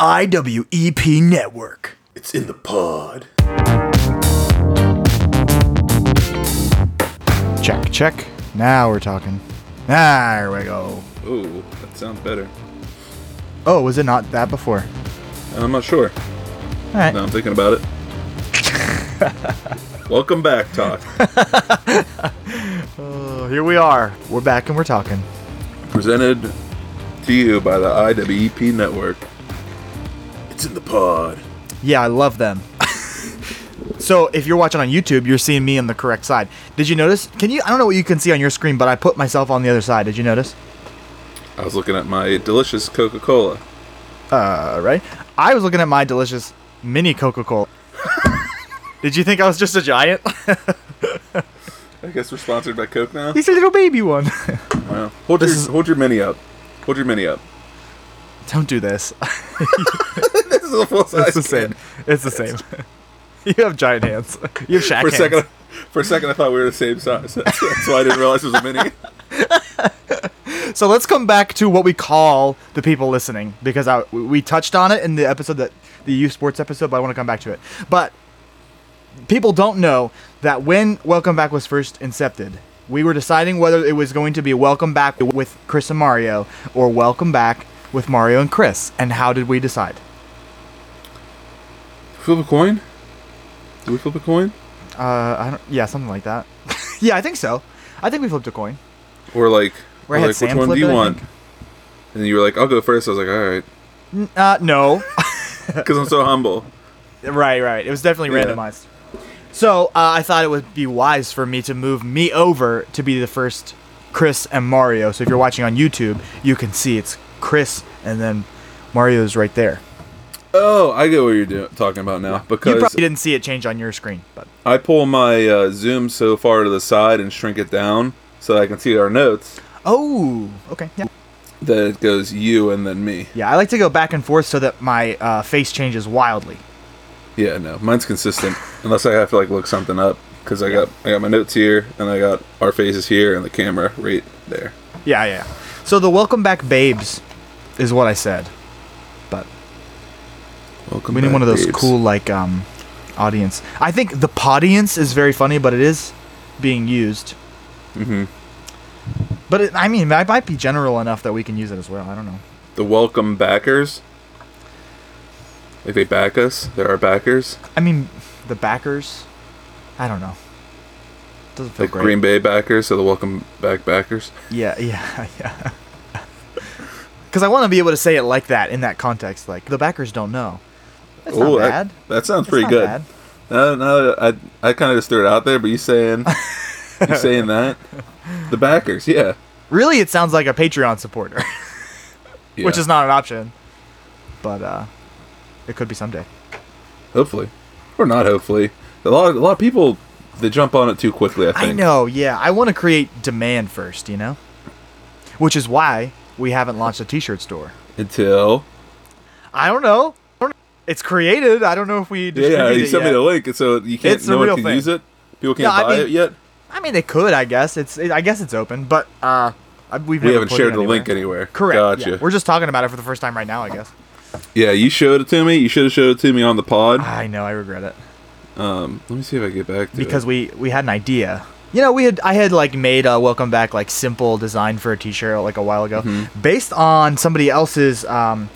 IWEP Network. It's in the pod. Check, check. Now we're talking. There we go. Ooh, that sounds better. Oh, was it not that before? I'm not sure. All right. Now I'm thinking about it. Welcome back, Talk. Oh, here we are. We're back and we're talking. Presented to you by the IWEP Network. In the pod. Yeah, I love them. so if you're watching on YouTube, you're seeing me on the correct side. Did you notice? Can you? I don't know what you can see on your screen, but I put myself on the other side. Did you notice? I was looking at my delicious Coca-Cola. Uh, right. I was looking at my delicious mini Coca-Cola. Did you think I was just a giant? I guess we're sponsored by Coke now. He's a little baby one. Wow. Hold This your is- hold your mini up. Hold your mini up. Don't do this. this is a full size. It's the same. It's the same. you have giant hands. You have Shaq For a hands. second, for a second, I thought we were the same size. That's why I didn't realize it was a mini. So let's come back to what we call the people listening because I, we touched on it in the episode that the youth sports episode, but I want to come back to it. But people don't know that when Welcome Back was first incepted, we were deciding whether it was going to be Welcome Back with Chris and Mario or Welcome Back with Mario and Chris. And how did we decide? Flip a coin. Do we flip a coin? Uh, I don't, yeah, something like that. yeah, I think so. I think we flipped a coin. Or like, Or I or had like which one do you it, want? And you were like, I'll go first. I was like, all right, N- Uh, no. because I'm so humble. Right, right. It was definitely Yeah. randomized. So uh, I thought it would be wise for me to move me over to be the first Chris and Mario. So if you're watching on YouTube, you can see it's Chris and then Mario's right there. Oh, I get what you're do- talking about now You because probably didn't see it change on your screen, but I pull my uh, zoom so far to the side and shrink it down so that I can see our notes. oh, okay, yeah, That it goes you and then me. yeah. I like to go back and forth so that my uh, face changes wildly. Yeah, no, mine's consistent unless I have to like look something up because I got I got my notes here and I got our faces here and the camera right there. Yeah, yeah. So the welcome back babes is what I said, but Welcome. we need back, one of those babes. cool like um audience. I think the podience is very funny, but it is being used. Mm-hmm. But it, I mean, it might be general enough that we can use it as well. I don't know. The welcome backers. Like they back us. They're our backers. I mean, the backers. I don't know. Doesn't feel Like great. Green Bay backers, so the welcome back backers. Yeah, yeah, yeah. Because I want to be able to say it like that in that context. Like the backers don't know. That's Ooh, not that- bad. That, sounds That's pretty good. bad. No, no, I I kind of just threw it out there, but you saying you saying that the backers, yeah. Really, it sounds like a Patreon supporter, yeah. which is not an option. But uh, it could be someday. hopefully or not hopefully. A lot a lot of people they jump on it too quickly. I think. I know, yeah. I want to create demand first, you know? Which is why we haven't launched a t shirt store. Until I don't know. It's created. I don't know if we yeah, yeah, you sent me the link, so you can't. It's no one can thing. use it. People can't I buy mean- it yet. I mean, they could, I guess. It's it, I guess it's open, but uh we've we haven't shared the anywhere. link anywhere. Correct. Gotcha. yeah. We're just talking about it for the first time right now, I guess. Yeah, you showed it to me. You should have showed it to me on the pod. I know, I regret it. Um, let me see if I get back to because it. we we had an idea. You know, we had I had like made a welcome back like simple design for a t-shirt like a while ago, Mm-hmm. based on somebody else's um,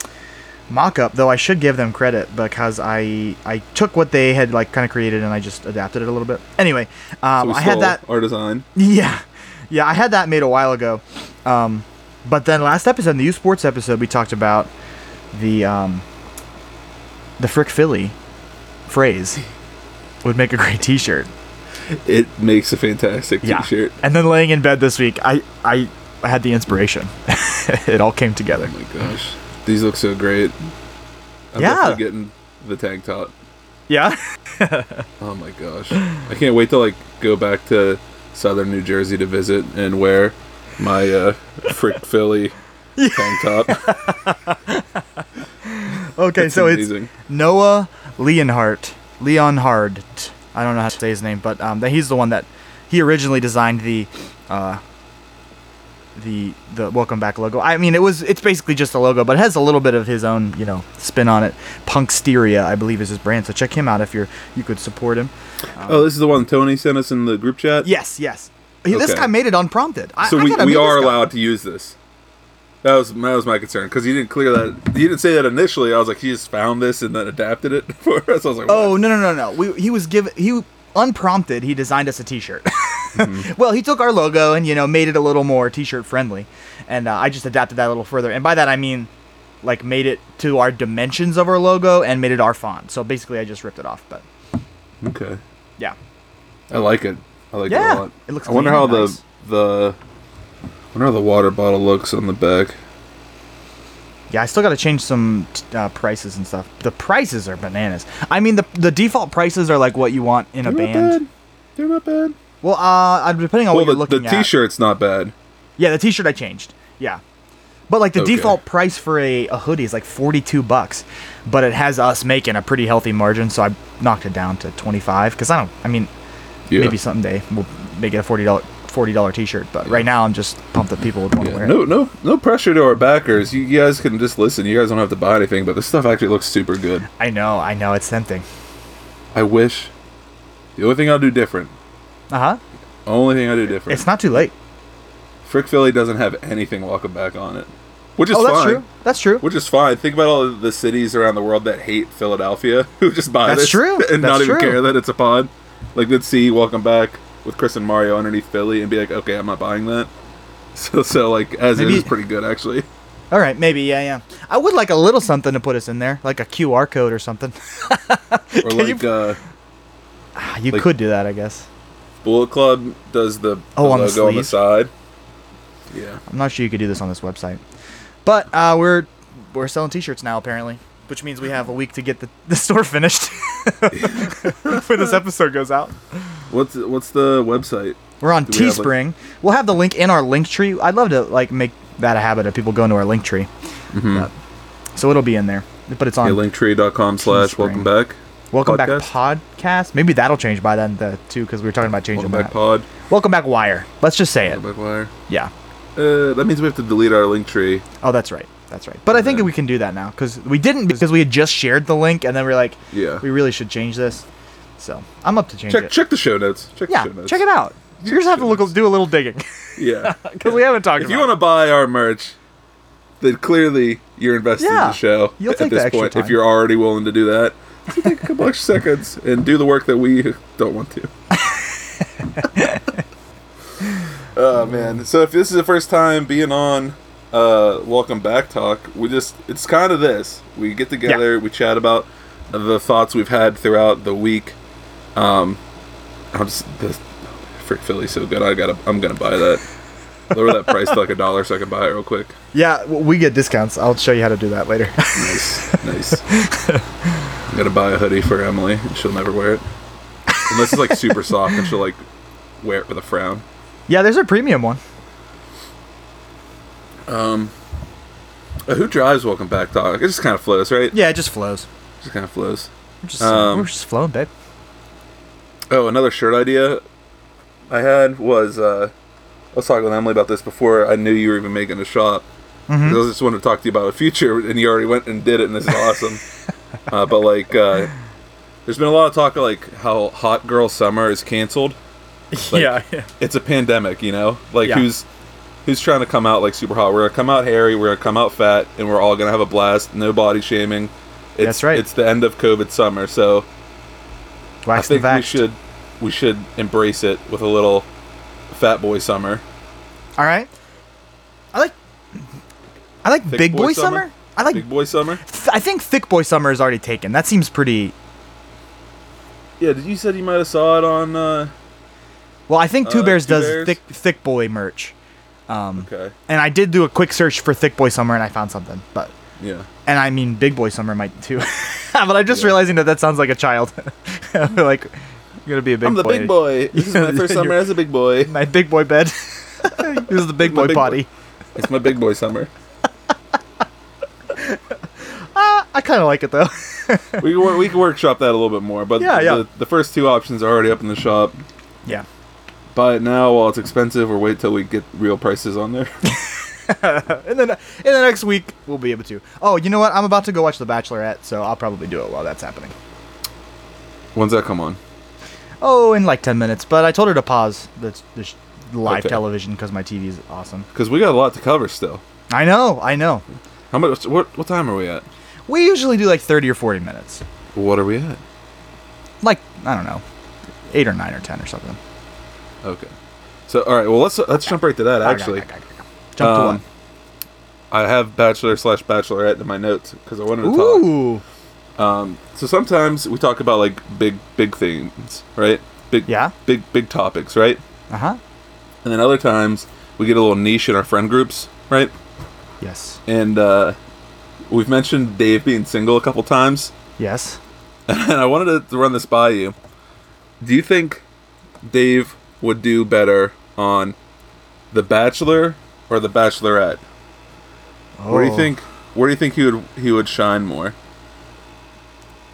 mock-up. Though I should give them credit because I I took what they had like kind of created and I just adapted it a little bit. Anyway, um, we I had that. our design. Yeah, yeah, I had that made a while ago. Um, but then last episode, in the youth sports episode, we talked about the um, the Frick Philly phrase would make a great T-shirt. It makes a fantastic Yeah. T-shirt. And then laying in bed this week, I I, I had the inspiration. it all came together. Oh my gosh, these look so great. I'm Yeah. getting the tank top. Yeah. Oh my gosh, I can't wait to like go back to southern New Jersey to visit and wear my uh, Frick Philly tank top. Okay, It's so amazing. it's Noah Leonhardt. Leonhard. I don't know how to say his name, but um, that he's the one that he originally designed the uh, the the welcome back logo. I mean, it was it's basically just a logo, but it has a little bit of his own you know spin on it. Punksteria, I believe, is his brand. So check him out if you're you could support him. oh, this is the one Tony sent us in the group chat. Yes, yes. He- This guy made it unprompted. I, So I we, we are allowed to use this. That was that was my concern because he didn't clear that. He didn't say that initially. I was like, he just found this and then adapted it for us. I was like, Oh what? no no no no! We, he was given he unprompted. He designed us a T-shirt. Mm-hmm. well, he took our logo and you know made it a little more T-shirt friendly, and uh, I just adapted that a little further. And by that I mean, like made it to our dimensions of our logo and made it our font. So basically, I just ripped it off. But okay. yeah, I like it. I like it Yeah, a lot. it looks I wonder how and the the. I wonder how the water bottle looks on the back. yeah, I still got to change some uh, prices and stuff. The prices are bananas. I mean, the the default prices are like what you want in a They're not band. bad. They're not bad. Well, uh, I'm- depending on Well, what you're the, looking the at. t-shirt's not bad. Yeah, the T-shirt I changed. Yeah, but like the Okay. default price for a, a hoodie is like forty-two bucks, but it has us making a pretty healthy margin, so I knocked it down to twenty-five. Because I don't, I mean, Yeah. maybe someday we'll make it a forty dollar forty dollar T-shirt, but right now I'm just pumped that people would want to Yeah. wear No, it. no, no no pressure to our backers. You guys can just listen. You guys don't have to buy anything, but this stuff actually looks super good. I know, I know, it's tempting. I wish. The only thing I'll do different. Uh huh. Only thing I do different. It's not too late. Frick Philly doesn't have anything welcome back on it, which is oh, that's fine. true. That's true. Which is fine. Think about all the cities around the world that hate Philadelphia who just buy That's this true. and not That's even true. care that it's a pod. Like let's see Welcome Back with Chris and Mario underneath Philly and be like, okay, I'm not buying that. So, so like as Maybe- is, is pretty good actually. All right, maybe, yeah, yeah. I would like a little something to put us in there, like a QR code or something. Or like you- uh, Ah, you Like- could do that, I guess. Bullet Club does the, Oh, on the logo on the side. Yeah. I'm not sure you could do this on this website, but uh, we're we're selling T-shirts now apparently, which means we have a week to get the, the store finished when this episode goes out. What's what's the website? We're on Do we have, like- Teespring. we'll have the link in our link tree. I'd love to like make that a habit of people going to our link tree. But- so it'll be in there, but it's on Yeah, linktree.com slash welcome back. Welcome Back podcast. podcast. Maybe that'll change by then the, too, because we were talking about changing Welcome back that. pod. Welcome Back Wire. Let's just say it. Welcome back wire. Yeah. Uh, that means we have to delete our link tree. Oh, that's right. That's right. But I think then- we can do that now because we didn't because we had just shared the link and then we are like, Yeah. we really should change this. So I'm up to change Check it. check the show notes. Check yeah, the show notes. check it out. You're just have to look, do a little digging Yeah. because we haven't talked if about. you want to buy our merch, then clearly you're invested in the show you'll at this point. time. If you're already willing to do that, so take a couple extra seconds and do the work that we don't want to. oh man! So if this is the first time being on uh, Welcome Back Talk, we just it's kind of this. We get together, we chat about the thoughts we've had throughout the week. Um, I'm just the Frick Philly so good. I gotta I'm gonna buy that. Lower that price to like a dollar so I can buy it real quick. yeah, we get discounts. I'll show you how to do that later. Nice, nice. I'm gonna buy a hoodie for Emily, and she'll never wear it unless it's like super soft, and she'll like wear it with a frown. yeah, there's a premium one. Um, uh, who drives Welcome Back dog. It just kind of flows, right? Yeah, it just flows. It just kind of flows. We're just, Um, we're just flowing, babe. Oh, another shirt idea I had was uh, I was talking with Emily about this before I knew you were even making a shop. Mhm. 'Cause I just wanted to talk to you about a future, and you already went and did it, and this is awesome. uh, but like, uh, there's been a lot of talk of like how Hot Girl Summer is canceled. like- yeah, yeah. It's a pandemic, you know. Like Yeah. who's who's trying to come out like super hot? We're gonna come out hairy. We're gonna come out fat, and we're all gonna have a blast. No body shaming. It's, That's right. It's the end of COVID summer, so I think we should we should embrace it with a little fat boy summer. All right. I like. I like Thick big boy, summer? I like. Big boy summer. th- I think thick boy summer is already taken. That seems pretty. Yeah, did you said you might have saw it on? uh Well, I think Two Uh, Bears Two does Bears? thick thick boy merch. Um, Okay. and I did do a quick search for thick boy summer and I found something, but Yeah. and I mean big boy summer might too. but I'm just Yeah. realizing that that sounds like a child. like you're gonna be a big boy. I'm the boy. big boy. This is my first summer as a big boy. My big boy bed. this is the big boy big boy. It's my big boy summer. Ah, I kind of like it though. We can, wor- we can workshop that a little bit more, but Yeah, the, yeah. the first two options are already up in the shop. yeah. buy it now while it's expensive, or wait till we get real prices on there. and then in the next week we'll be able to. Oh, you know what? I'm about to go watch The Bachelorette, so I'll probably do it while that's happening. When's that come on? Oh, in like 10 minutes. But I told her to pause the, the sh- live Okay. television because my TV is awesome. Because we got a lot to cover still. I know, I know. How much? What? What time are we at? We usually do like 30 or 40 minutes. What are we at? Like, I don't know, 8 or 9 or 10 or something. Okay. So all right. Well, let's let's jump right to that. Actually, Jump to one. I have bachelor slash bachelorette in my notes because I wanted to talk. Ooh. Um, so sometimes we talk about like big, big things, right? Big, Yeah. big, big topics, right? Uh huh. And then other times we get a little niche in our friend groups, right? Yes. And uh, we've mentioned Dave being single a couple times, Yes. and I wanted to run this by you. Do you think Dave would do better on The Bachelor or The Bachelorette? Where do you Oh. think? Where do you think he would he would shine more?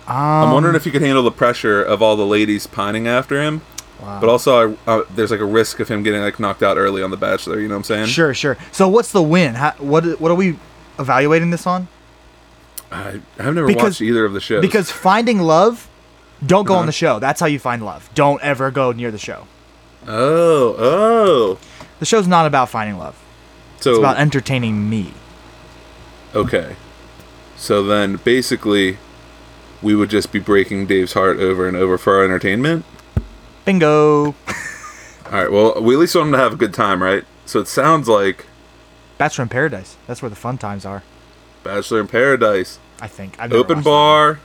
Um, I'm wondering if he could handle the pressure of all the ladies pining after him, wow. but also I, uh, there's like a risk of him getting like knocked out early on The Bachelor. You know what I'm saying? Sure, sure. So what's the win? How, what what are we evaluating this on? I, I've never Because- watched either of the shows. Because finding love, don't go Uh-huh. on the show. That's how you find love. Don't ever go near the show. oh oh, The show's not about finding love. So It's about entertaining me. okay, so then basically we would just be breaking Dave's heart over and over for our entertainment. Bingo. All right, well we at least want him to have a good time, right? So it sounds like Bachelor in Paradise. That's where the fun times are. Bachelor in Paradise, I think. I've open bar,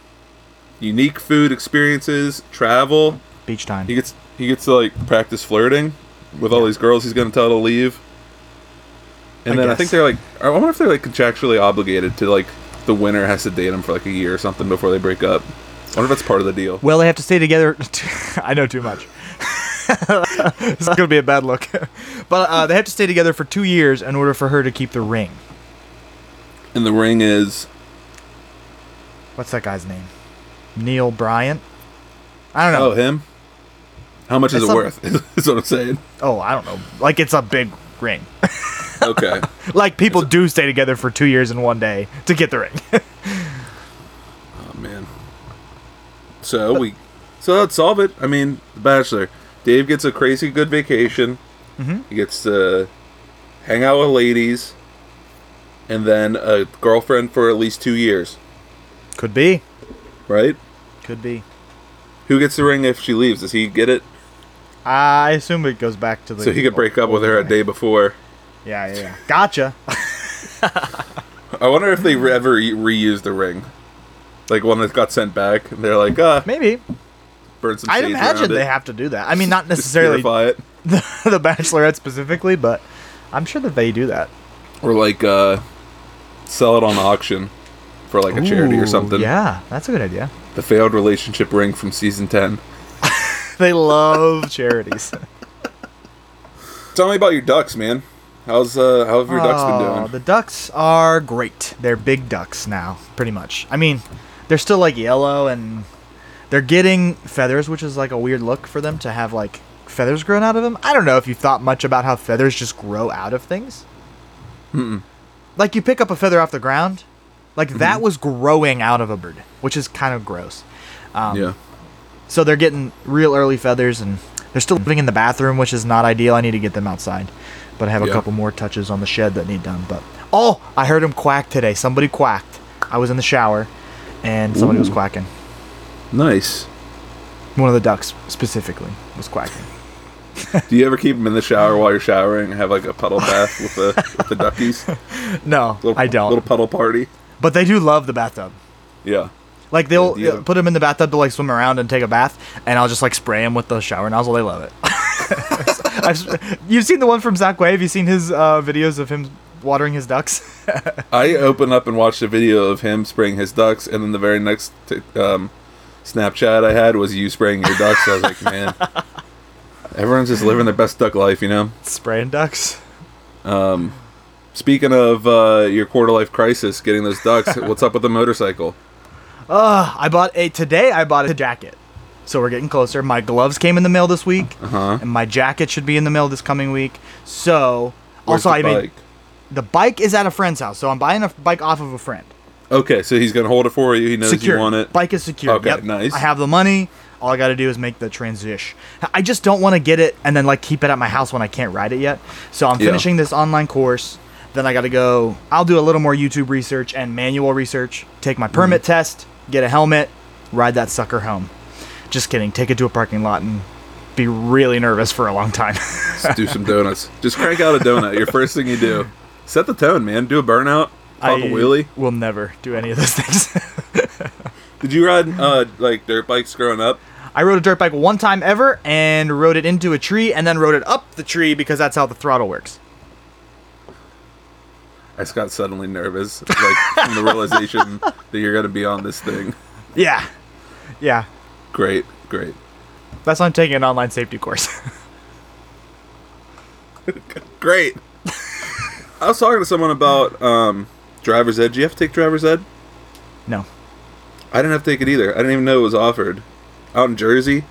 unique food experiences, travel. Beach time. He gets he gets to like practice flirting with all these girls he's gonna tell to leave. And I then I think they're like I wonder if they're like contractually obligated to like the winner has to date him for like a year or something before they break up. I wonder if that's part of the deal. Well, they have to stay together. I know too much. this is gonna be a bad look. but uh, they have to stay together for two years in order for her to keep the ring. And the ring is What's that guy's name? Neil Bryant. I don't know. oh him. How much is It's it some- worth? is what I'm saying. Oh, I don't know. Like it's a big ring. Okay. like people do stay together for two years in one day to get the ring. oh man. So we so let's solve it. I mean, The Bachelor. Dave gets a crazy good vacation. Mhm. He gets to hang out with ladies, and then a girlfriend for at least two years. Could be. Right? Could be. Who gets the ring if she leaves? Does he get it? I assume it goes back to the. So he could break up with her a day before. Yeah, yeah, yeah. Gotcha. I wonder if they re- ever re- reuse the ring, like one that got sent back. and They're like, ah, Maybe. burn some. I'd imagine they have to do that. I mean, not necessarily it, the, the Bachelorette specifically, but I'm sure that they do that. or like uh, sell it on auction for like a charity or something. Yeah, that's a good idea. The failed relationship ring from season ten. They love charities. Tell me about your ducks, man. How's uh, how have your ducks been Oh, doing? The ducks are great. They're big ducks now, pretty much. I mean, they're still like yellow and they're getting feathers, which is like a weird look for them to have like feathers grown out of them. I don't know if you thought much about how feathers just grow out of things. Mm-mm. Like you pick up a feather off the ground, like that was growing out of a bird, which is kind of gross. Um, yeah. So they're getting real early feathers, and they're still living in the bathroom, which is not ideal. I need to get them outside, but I have a Yeah. couple more touches on the shed that need done. But oh, I heard him quack today. Somebody quacked. I was in the shower, and somebody was quacking. Nice. One of the ducks specifically was quacking. Do you ever keep them in the shower while you're showering and have like a puddle bath with the with the duckies? No, Little, I don't. Little puddle party. But they do love the bathtub. Yeah. Like they'll put them in the bathtub to like swim around and take a bath, and I'll just like spray them with the shower nozzle. They love it. I've, you've seen the one from Zach Way. Have you seen his uh, videos of him watering his ducks? I opened up and watched a video of him spraying his ducks, and then the very next t- um, Snapchat I had was you spraying your ducks. I was like, man, everyone's just living their best duck life, you know. Spraying ducks. Um, speaking of uh, your quarter life crisis, getting those ducks, what's up with the motorcycle? Uh, I bought a today. I bought a jacket. So we're getting closer. My gloves came in the mail this week, Uh-huh. and my jacket should be in the mail this coming week. So Where's also the I bike? the bike is at a friend's house, so I'm buying a bike off of a friend. Okay, so he's gonna hold it for you. He knows Secure. you want it. Bike is secure. Okay, Yep. nice. I have the money. All I got to do is make the transition. I just don't want to get it and then like keep it at my house when I can't ride it yet. So I'm Yeah. finishing this online course. Then I got to go. I'll do a little more YouTube research and manual research. Take my permit Mm-hmm. test. Get a helmet. Ride that sucker home. Just kidding. Take it to a parking lot and be really nervous for a long time. Let's do some donuts. Just crank out a donut. Your first thing you do. Set the tone, man. Do a burnout. Pop a I wheelie. will never do any of those things. Did you ride uh, like dirt bikes growing up? I rode a dirt bike one time ever and rode it into a tree and then rode it up the tree because that's how the throttle works. I just got suddenly nervous, like from the realization that you're gonna be on this thing. Yeah. Yeah. Great, great. That's why I'm taking an online safety course. Great. I was talking to someone about um, driver's ed. Do you have to take driver's ed? no. I didn't have to take it either. I didn't even know it was offered. Out in Jersey,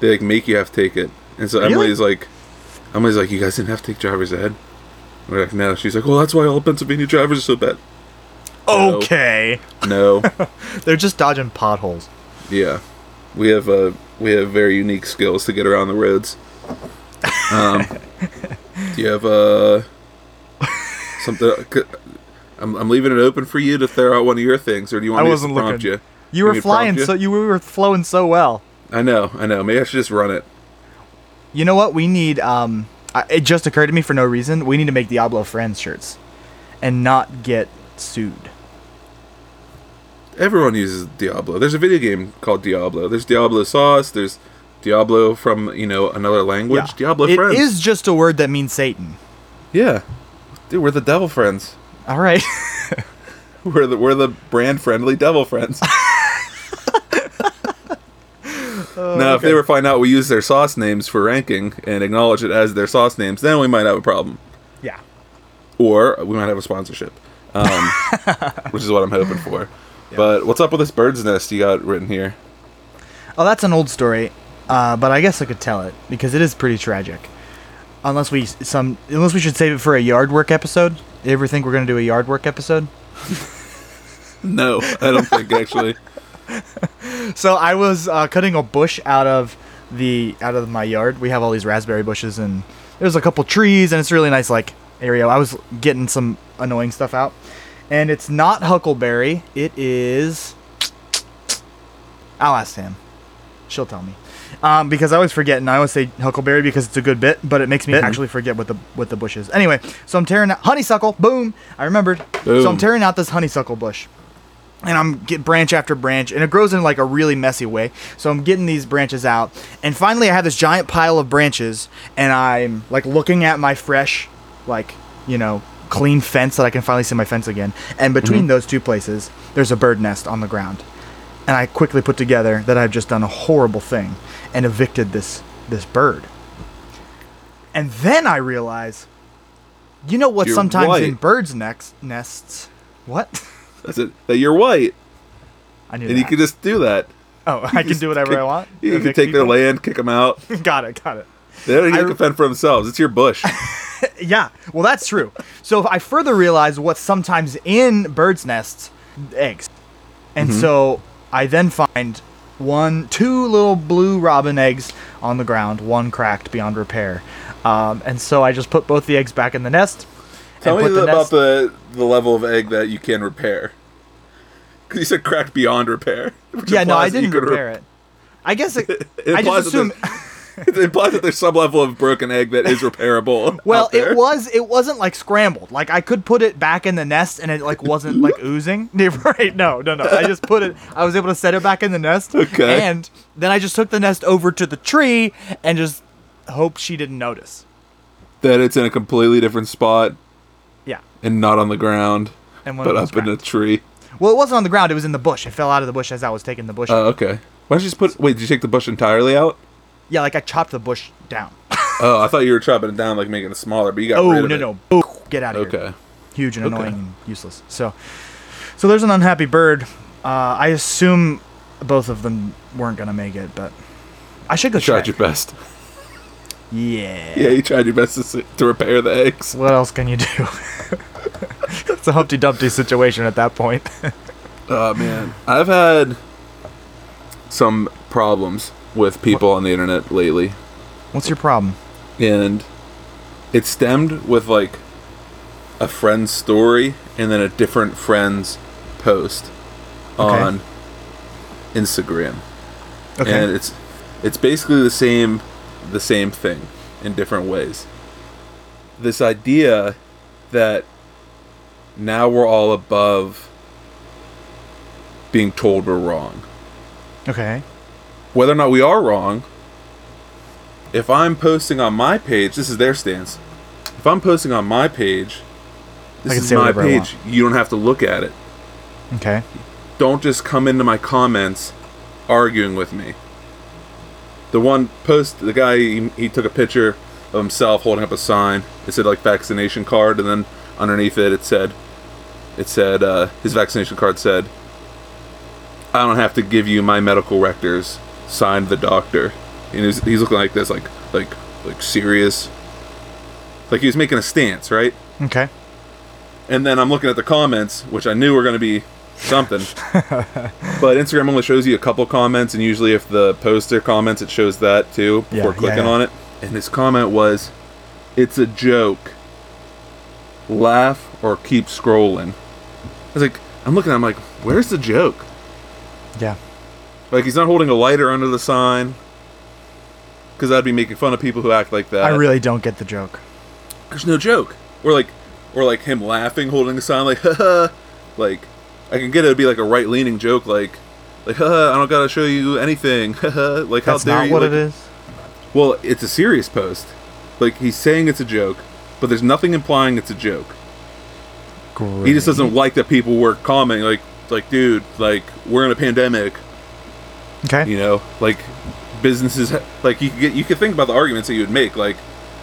they like make you have to take it. And so Really? Emily's like, Emily's like, you guys didn't have to take driver's ed. We're like, no. She's like, well, that's why all Pennsylvania drivers are so bad. Okay. No, They're just dodging potholes. yeah, we have uh, we have very unique skills to get around the roads. Um, do you have uh something? I'm, I'm leaving it open for you to throw out one of your things, or do you want I me wasn't to prompt looking. you? You were flying you? so you were flowing so well. I know, I know. Maybe I should just run it. You know what? We need um I, it just occurred to me for no reason. We need to make Diablo Friends shirts and not get sued. Everyone uses Diablo. There's a video game called Diablo. There's Diablo Sauce. There's Diablo from you know another language. Diablo It Friends. is just a word that means Satan. Yeah, dude, we're the devil friends. All right. We're the we're the brand friendly devil friends. now, if they okay. were find out we use their sauce names for ranking and acknowledge it as their sauce names, then we might have a problem, yeah. or we might have a sponsorship, um, which is what I'm hoping for. But what's up with this bird's nest you got written here? Oh, that's an old story, uh, but I guess I could tell it because it is pretty tragic. Unless we some unless we should save it for a yard work episode. You ever think we're gonna do a yard work episode? No, I don't think actually. So I was uh, cutting a bush out of the out of my yard. We have all these raspberry bushes and there's a couple trees and it's a really nice like area. I was getting some annoying stuff out, and it's not huckleberry. It is. I'll ask Sam. She'll tell me. Um, because I always forget, and I always say huckleberry because it's a good bit, but it makes me actually forget what the what the bush is. Anyway, so I'm tearing out honeysuckle. Boom! I remembered. So I'm tearing out this honeysuckle bush and I'm get branch after branch, and it grows in like a really messy way. So I'm getting these branches out, and finally I have this giant pile of branches, and I'm like looking at my fresh, like you know, clean fence that I can finally see my fence again. And between mm-hmm. those two places, there's a bird nest on the ground, and I quickly put together that I've just done a horrible thing and evicted this this bird. And then I realize, you know what? You're Sometimes in birds' nests, what? That's it. That you're white, I knew and that. you can just do that. Oh, I can do whatever kick- I want. You can take their land, kick them out. got it, got it. They don't even I- fend for themselves. It's your bush. Yeah, well, that's true. So if I further realize what's sometimes in birds' nests, eggs, and Mm-hmm. so I then find one, two little blue robin eggs on the ground, one cracked beyond repair, um, and so I just put both the eggs back in the nest. Tell me the about the the level of egg that you can repair. Because you said cracked beyond repair. Yeah, no, I implies that you didn't repair it. I guess it, It I implies just that assume. there's- It implies that there's some level of broken egg that is repairable. Well, it was. It wasn't like scrambled. Like I could put it back in the nest, and it like wasn't like oozing. right? No, no, no. I just put it. I was able to set it back in the nest. Okay. And then I just took the nest over to the tree and just hoped she didn't notice. that it's in a completely different spot. And not on the ground, And when but it was up in a tree. well, it wasn't on the ground. It was in the bush. It fell out of the bush as I was taking the bush. Oh, okay. Why don't you just put? Wait, did you take the bush entirely out? yeah, like I chopped the bush down. Oh, I thought you were chopping it down, like making it smaller, but you got oh rid of no it. no! Boo, Get out of here. Okay. huge and Okay. annoying and useless. So, so there's an unhappy bird. Uh, I assume both of them weren't gonna make it, but I should go You tried check. your best. Yeah. Yeah, you tried your best to, to repair the eggs. What else can you do? it's a Humpty Dumpty situation at that point. Oh man, I've had some problems with people on the internet lately, What's your problem? and it stemmed with like a friend's story and then a different friend's post Okay. on Instagram. Okay. and it's it's basically the same the same thing in different ways this idea that now we're all above being told we're wrong okay. whether or not we are wrong if i'm posting on my page this is their stance if i'm posting on my page this is my whatever I want. page you don't have to look at it Okay. don't just come into my comments arguing with me. The one post, the guy he, he took a picture of himself holding up a sign. It said like vaccination card, and then underneath it, it said, it said uh, his vaccination card said, "I don't have to give you my medical records." Signed the doctor, and he's, he's looking like this, like like like serious, like he was making a stance, right? Okay. And then I'm looking at the comments, which I knew were going to be something. but Instagram only shows you a couple comments, and usually if the poster comments, it shows that too before yeah, clicking yeah. on it. And his comment was, "It's a joke. Laugh or keep scrolling." I was like, I'm looking, I'm like, where's the joke? Yeah. Like he's not holding a lighter under the sign. Because I'd be making fun of people who act like that. I really don't get the joke. there's no joke. Or like, or like him laughing, holding a sign, like, haha. Like, I can get it to be like a right leaning joke, like, like, haha, I don't gotta show you anything. Like, That's how dare not you? what like, it is. Well, it's a serious post. Like, he's saying it's a joke, but there's nothing implying it's a joke. Great. He just doesn't like that people were commenting, like, like, dude, like, we're in a pandemic, Okay. you know, like, businesses, like, you could get, you could think about the arguments that you would make, like,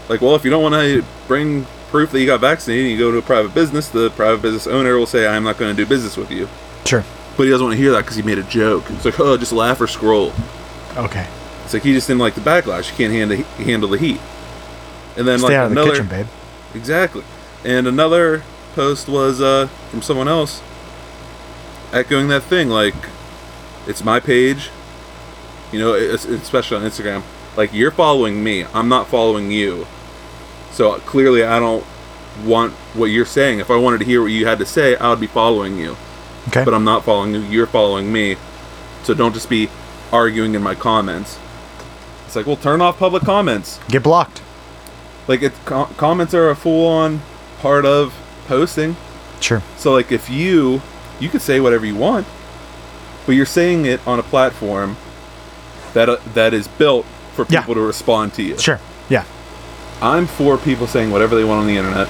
like, well, if you don't want to bring proof that you got vaccinated, you go to a private business, the private business owner will say, I'm not going to do business with you. Sure. But he doesn't want to hear that because he made a joke. It's like, oh, just laugh or scroll. Okay. It's like he just didn't like the backlash. He can't handle handle the heat. And then Stay like out of the another kitchen, babe. exactly. And another post was uh, from someone else echoing that thing. Like, it's my page. You know, especially on Instagram. Like you're following me. I'm not following you. So clearly, I don't want what you're saying. If I wanted to hear what you had to say, I would be following you Okay. but I'm not following you. You're following me. So don't just be arguing in my comments. It's like, well, turn off public comments. Get blocked. Like, it, co- comments are a full-on part of posting. Sure. So, like, if you you could say whatever you want, but you're saying it on a platform that uh, that is built for Yeah. people to respond to you. Sure. Yeah. I'm for people saying whatever they want on the internet.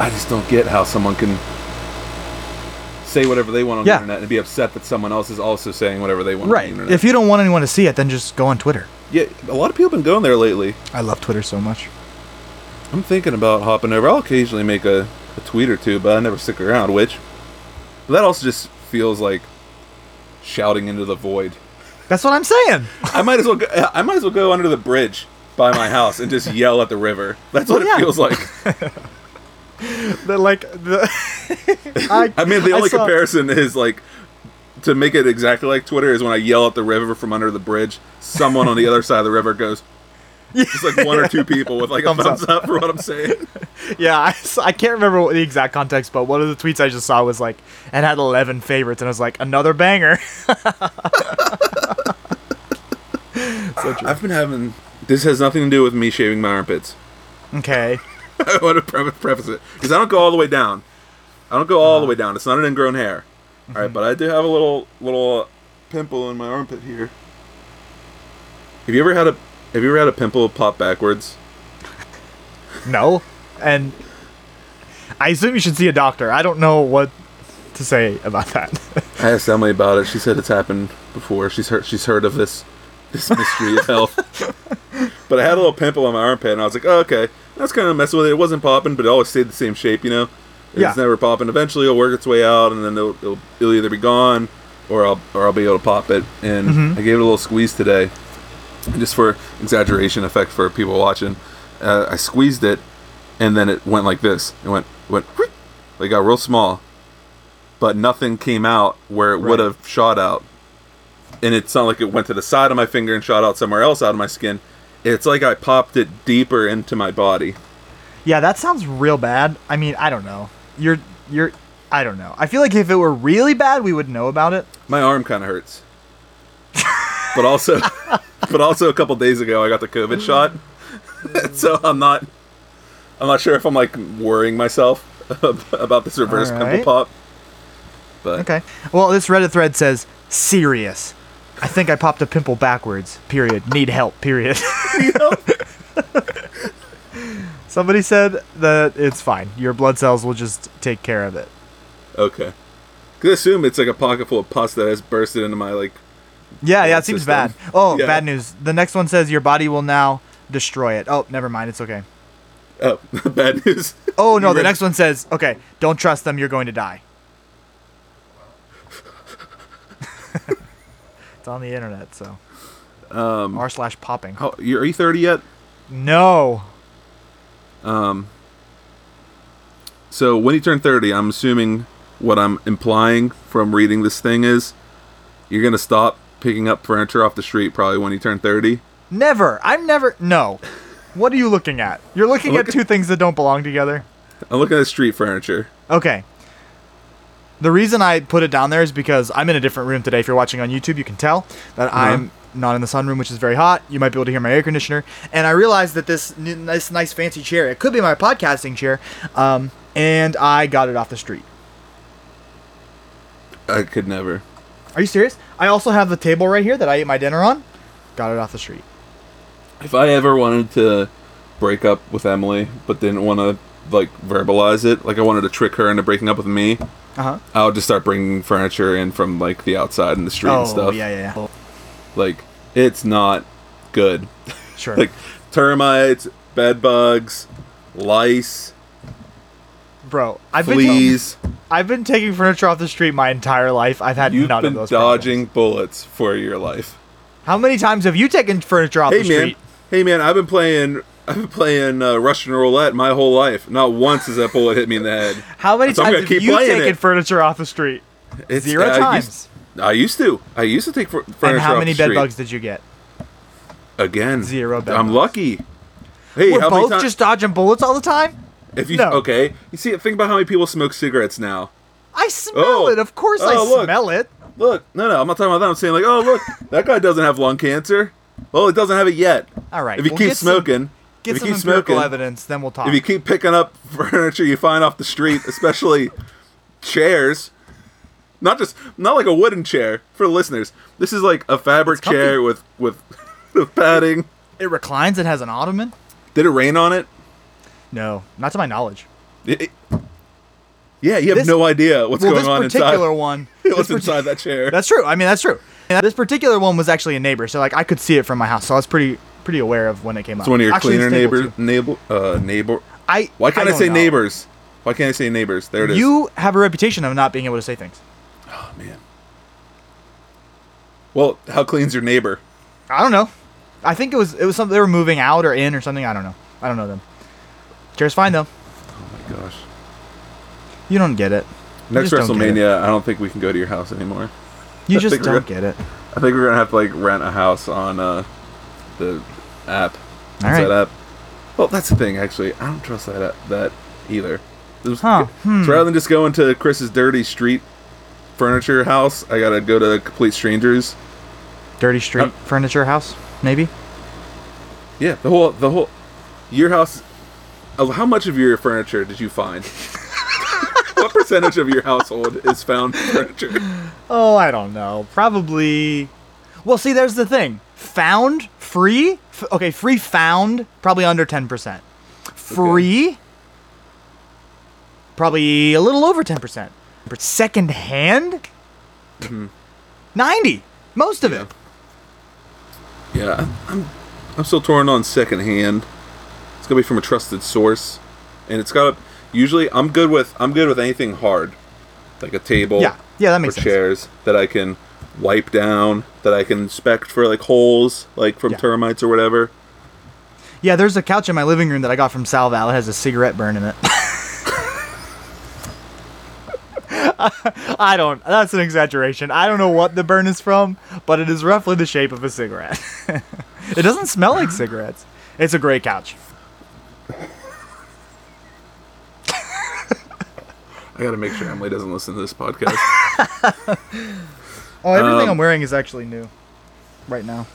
I just don't get how someone can say whatever they want on Yeah. the internet and be upset that someone else is also saying whatever they want on Right. the internet. If you don't want anyone to see it, then just go on Twitter. yeah, a lot of people have been going there lately. I love Twitter so much. I'm thinking about hopping over. I'll occasionally make a, a tweet or two, but I never stick around, which that also just feels like shouting into the void. That's what I'm saying. I might as well go, I might as well go under the bridge by my house and just yell at the river. That's what Well, it yeah. feels like. the, like the. I, I mean, the I only saw- comparison is like to make it exactly like Twitter is when I yell at the river from under the bridge. Someone on the other side of the river goes, just like one or two people with like a Thumbs thumbs up. up for what I'm saying. Yeah, I can't remember what the exact context, but one of the tweets I just saw was like, and had 11 favorites, and I was like, another banger. so true. I've been having. This has nothing to do with me shaving my armpits. Okay. I want to pre- preface it because I don't go all the way down. I don't go all the way down. It's not an ingrown hair. All right, but I do have a little little uh, pimple in my armpit here. Have you ever had a Have you ever had a pimple pop backwards? No. And I assume you should see a doctor. I don't know what to say about that. I asked Emily about it. She said it's happened before. She's heard she's heard of this this mystery of health. But I had a little pimple on my armpit, and I was like, oh, okay, that's kind of messing with it. It wasn't popping, but it always stayed the same shape, you know. It's Yeah. never popping. Eventually, it'll work its way out, and then it'll, it'll, it'll either be gone, or I'll or I'll be able to pop it. And Mm-hmm. I gave it a little squeeze today, just for exaggeration effect for people watching. Uh, I squeezed it, and then it went like this. It went went like got real small, but nothing came out where it would have shot out. And it's not like it went to the side of my finger and shot out somewhere else out of my skin. It's like I popped it deeper into my body. Yeah, that sounds real bad. I mean, I don't know. You're you're I don't know. I feel like if it were really bad, we would know about it. My arm kind of hurts. but also, but also a couple days ago I got the COVID shot, so I'm not, I'm not sure if I'm like worrying myself about this reverse Alright. pimple pop. But Okay. Well, this Reddit thread says serious. I think I popped a pimple backwards. Period. Need help. Period. Somebody said that it's fine. Your blood cells will just take care of it. okay, could assume it's like a pocket full of pus that has bursted into my like. Yeah, yeah, it seems system. bad. Oh, Yeah. bad news. The next one says your body will now destroy it. Oh, never mind. It's okay. Oh, bad news. Oh no, the next one says, okay, don't trust them. You're going to die. it's on the internet, so Um, r slash popping. you, are you 30 yet? No. Um. So when you turn 30, I'm assuming what I'm implying from reading this thing is you're gonna stop picking up furniture off the street probably when you turn 30. Never. I'm never. No. What are you looking at? You're looking Look- at two things that don't belong together. I'm looking at street furniture. Okay. The reason I put it down there is because I'm in a different room today. If you're watching on YouTube, you can tell that Uh-huh. I'm not in the sunroom, which is very hot. You might be able to hear my air conditioner. And I realized that this n- nice, nice fancy chair, it could be my podcasting chair, um, and I got it off the street. I could never. Are you serious? I also have the table right here that I ate my dinner on. Got it off the street. If I ever wanted to break up with Emily, but didn't want to like verbalize it, like I wanted to trick her into breaking up with me, Uh huh. I would just start bringing furniture in from like the outside and the street Oh and stuff. yeah, yeah, yeah. Like it's not good. Sure. like termites, bed bugs, lice, Bro, I've been taking. I've been taking furniture off the street my entire life. I've had You've none been of those. dodging problems. bullets for your life. How many times have you taken furniture off Hey the man, street? hey man, I've been playing. I've been playing uh, Russian roulette my whole life. Not once has that bullet hit me in the head. How many So times have you taken it. furniture off the street? It's, Zero I times. Used, I used to. I used to take fur- furniture off. The street. And how many bed bugs did you get? Again, Zero bed I'm bugs. lucky. Hey, We're how both just dodging bullets all the time. if you no. okay, you see, think about how many people smoke cigarettes now. I smell Oh. it. Of course, I Oh, look. smell it. Look, no, no, I'm not talking about that. I'm saying like, oh, look, that guy doesn't have lung cancer. Well, it doesn't have it yet. All right. If you well, keep get some- smoking, get if some you keep empirical smoking, evidence, then we'll talk. if you keep picking up furniture you find off the street, especially chairs, not just not like a wooden chair for the listeners. This is like a fabric chair with with with padding. it reclines. It has an ottoman. Did it rain on it? No, not to my knowledge. It- it- yeah, you have This- no idea what's well, going this on particular inside. one. What's this parti- inside that chair? That's true. I mean, that's true. And this particular one was actually a neighbor, so like I could see it from my house, so I was pretty pretty aware of when it came up. It's one of your Actually, cleaner neighbors. Neighbor, uh, neighbor. I Why can't I, don't say know. neighbors? Why can't I say neighbors? There it is. You have a reputation of not being able to say things. oh man. Well, how clean's your neighbor? I don't know. I think it was it was something they were moving out or in or something. I don't know. I don't know them. Chair's fine though. Oh my gosh. You don't get it. Next just don't it. WrestleMania, I don't think we can go to your house anymore. You I just don't gonna- get it. I think we're gonna have to like rent a house on uh, the app. All right. that app? Well, that's the thing. Actually, I don't trust that app, that either. It was- Huh, hmm. So rather than just going to Chris's dirty street furniture house, I gotta go to complete strangers. Dirty street Um, furniture house, maybe. Yeah, the whole the whole your house. uh, How much of your furniture did you find? what percentage of your household is found furniture? Oh, I don't know. Probably. Well, see, there's the thing. Found free. F- okay, free found probably under ten percent. Free. Probably a little over ten percent. Second hand. Mm-hmm. Ninety. Most of it. Yeah, I'm I'm still torn on second hand. It's gonna be from a trusted source, and it's got to usually I'm good with I'm good with anything hard, like a table, Yeah. Yeah, that or makes sense. chairs that I can wipe down, that I can inspect for like holes, like from Yeah. termites or whatever. Yeah, there's a couch in my living room that I got from Salval. It has a cigarette burn in it. I don't. That's an exaggeration. I don't know what the burn is from, but it is roughly the shape of a cigarette. it doesn't smell like cigarettes. It's a great couch. I gotta make sure Emily doesn't listen to this podcast. Oh, everything Um, I'm wearing is actually new, right now.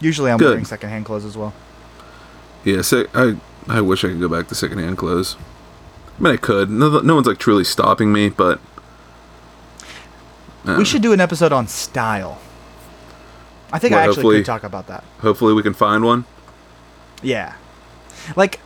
Usually, I'm Good. wearing secondhand clothes as well. yeah, so I I wish I could go back to secondhand clothes. I mean, I could. No, no one's like truly stopping me, but uh, We should do an episode on style. I think Well, I actually could talk about that. hopefully we can find one. Yeah. Like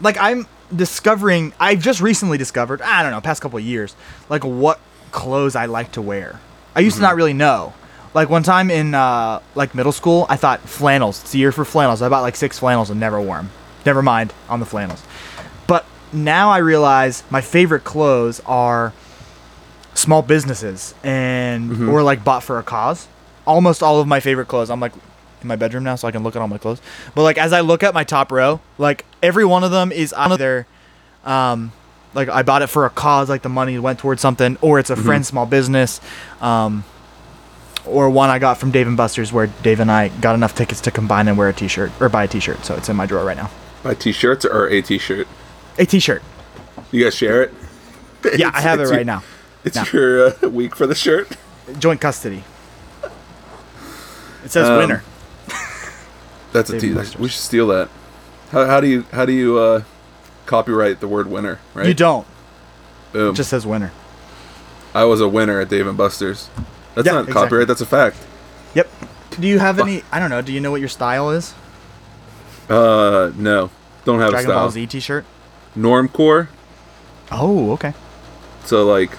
like I'm discovering I've just recently discovered, I don't know, past couple of years, like what clothes I like to wear. I used to not really know. Like one time in uh like middle school, I thought flannels. It's the year for flannels. I bought like six flannels and never wore them. Never mind on the flannels. But now I realize my favorite clothes are small businesses and or like bought for a cause. Almost all of my favorite clothes. I'm like in my bedroom now so I can look at all my clothes. But like as I look at my top row, like every one of them is either um like I bought it for a cause, like the money went towards something, or it's a friend's small business, um, or one I got from Dave and Buster's where Dave and I got enough tickets to combine and wear a T-shirt or buy a T-shirt. So it's in my drawer right now. Buy t-shirts or a t-shirt. A T-shirt. You guys share it? Yeah, I have it right your- now. It's your uh, week for the shirt. Joint custody. It says Um, winner. That's a Dave t. and Buster's. We should steal that. How, how do you how do you uh, copyright the word winner? Right. You don't. Boom. It just says winner. I was a winner at Dave and Buster's. That's Yeah, not exactly. copyright. That's a fact. Yep. Do you have any? I don't know. Do you know what your style is? Uh, no, don't have Dragon a style. Ball Z T-shirt. Normcore. Oh, okay. So like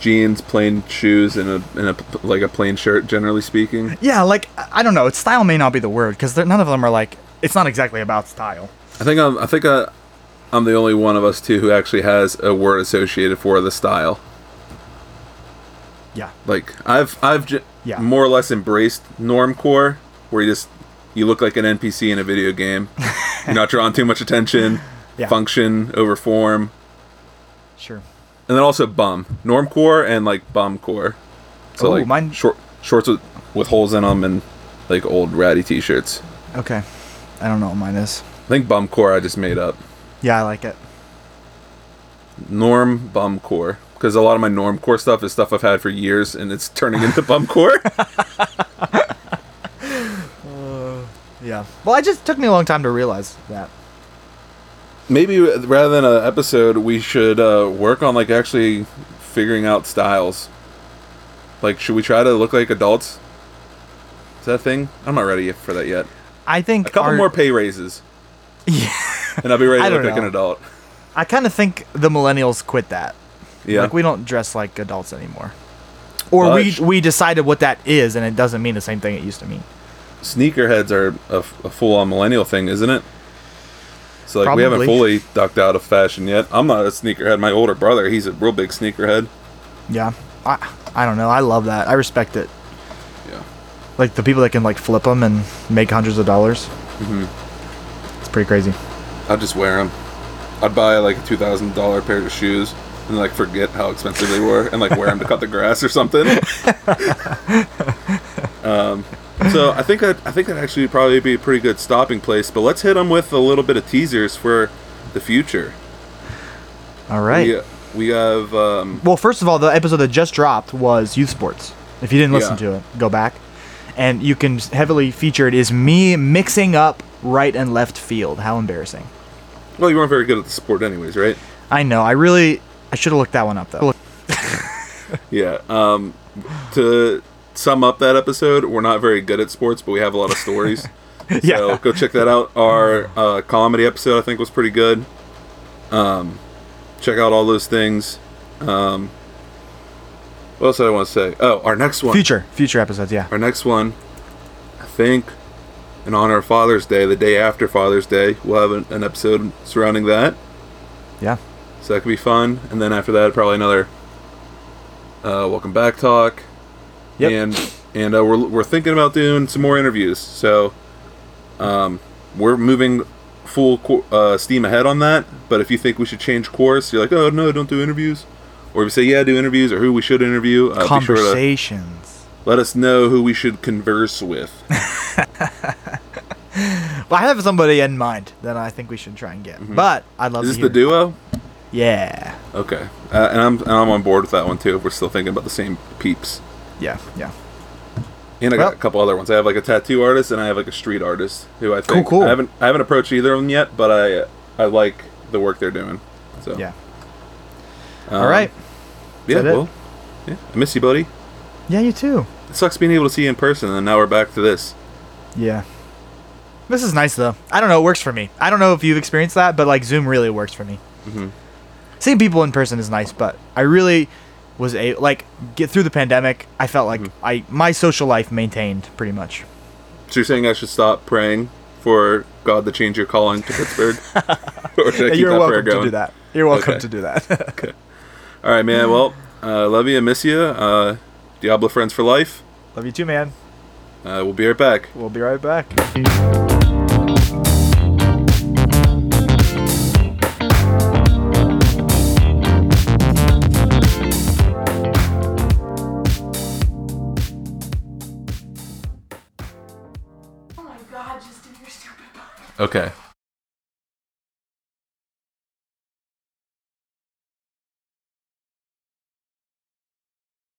jeans, plain shoes, and a and a like a plain shirt. Generally speaking, Yeah, like I I don't know. It's style may not be the word because none of them are like. It's not exactly about style. I think I'm I think I, I'm the only one of us two who actually has a word associated for the style. Yeah. Like I've I've j- Yeah. more or less embraced normcore, where you just you look like an NPC in a video game. You're not drawing too much attention. Yeah. Function over form, Sure. and then also bum normcore and like bumcore. So Oh, like mine- short shorts with, with holes in them and like old ratty t-shirts. Okay. I don't know what mine is. I think bumcore I just made up. Yeah, I like it. Norm bumcore because a lot of my norm core stuff is stuff I've had for years and it's turning into bumcore. Yeah. Well, it just took me a long time to realize that. Maybe rather than an episode, we should uh, work on like actually figuring out styles. Like, should we try to look like adults? Is that a thing? I'm not ready for that yet. I think A couple our- more pay raises, Yeah. And I'll be ready to look don't like an adult. I kind of think the millennials quit that. Yeah. Like we don't dress like adults anymore. Or we sh- we decided what that is, and it doesn't mean the same thing it used to mean. Sneakerheads are a, a full-on millennial thing, isn't it? So like we haven't fully ducked out of fashion yet. I'm not a sneakerhead. My older brother, he's a real big sneakerhead. Yeah. I I don't know. I love that. I respect it. Yeah. Like the people that can like flip them and make hundreds of dollars. Mm-hmm. It's pretty crazy. I'd just wear them. I'd buy like a two thousand dollar pair of shoes and like forget how expensive they were and like wear them to cut the grass or something. um, so I think that I think that actually probably be a pretty good stopping place. But let's hit them with a little bit of teasers for the future. All right. We, we have um, Well, first of all, the episode that just dropped was youth sports. If you didn't listen Yeah. to it, go back. And you can heavily feature it is me mixing up right and left field. How embarrassing. well, you weren't very good at the sport, anyways, right? I know. I really I should have looked that one up though. Yeah. Um, to sum up that episode, we're not very good at sports, but we have a lot of stories. yeah. So go check that out. Our uh, comedy episode, I think, was pretty good. Um, check out all those things. Um, what else did I want to say? Oh, our next one. Future future episodes, yeah. Our next one, I think, in honor of Father's Day, the day after Father's Day, we'll have an, an episode surrounding that. Yeah. So that could be fun. And then after that, probably another uh, Welcome Back Talk. Yep. And and uh, we're we're thinking about doing some more interviews. So, um, we're moving full co- uh, steam ahead on that. But if you think we should change course, you're like, oh no, don't do interviews. Or if you say yeah, do interviews, or who we should interview, uh, be sure Conversations. let us know who we should converse with. Well, I have somebody in mind that I think we should try and get. But I'd love Mm-hmm. Is this the duo? Yeah. Okay, uh, and I'm and I'm on board with that one too. If we're still thinking about the same peeps. Yeah. Yeah. And I Well- got a couple other ones. I have like a tattoo artist and I have like a street artist who I think cool. I haven't I haven't approached either of them yet, but I I like the work they're doing. So Yeah. um, All right. Yeah, well, yeah, I miss you, buddy. Yeah, you too. It sucks being able to see you in person, and now we're back to this. Yeah. This is nice though. I don't know. It works for me. I don't know if you've experienced that, but like Zoom really works for me. Mhm. Seeing people in person is nice, but I really was a like get through the pandemic. I felt like Mm-hmm. I my social life maintained pretty much. So you're saying I should stop praying for God to change your calling to Pittsburgh, or should I keep You're that welcome to do that. You're welcome Okay. to do that. okay. All right, man. Well, uh, love you miss you. Uh, Diablo friends for life. Love you too, man. Uh, we'll be right back. We'll be right back. Okay.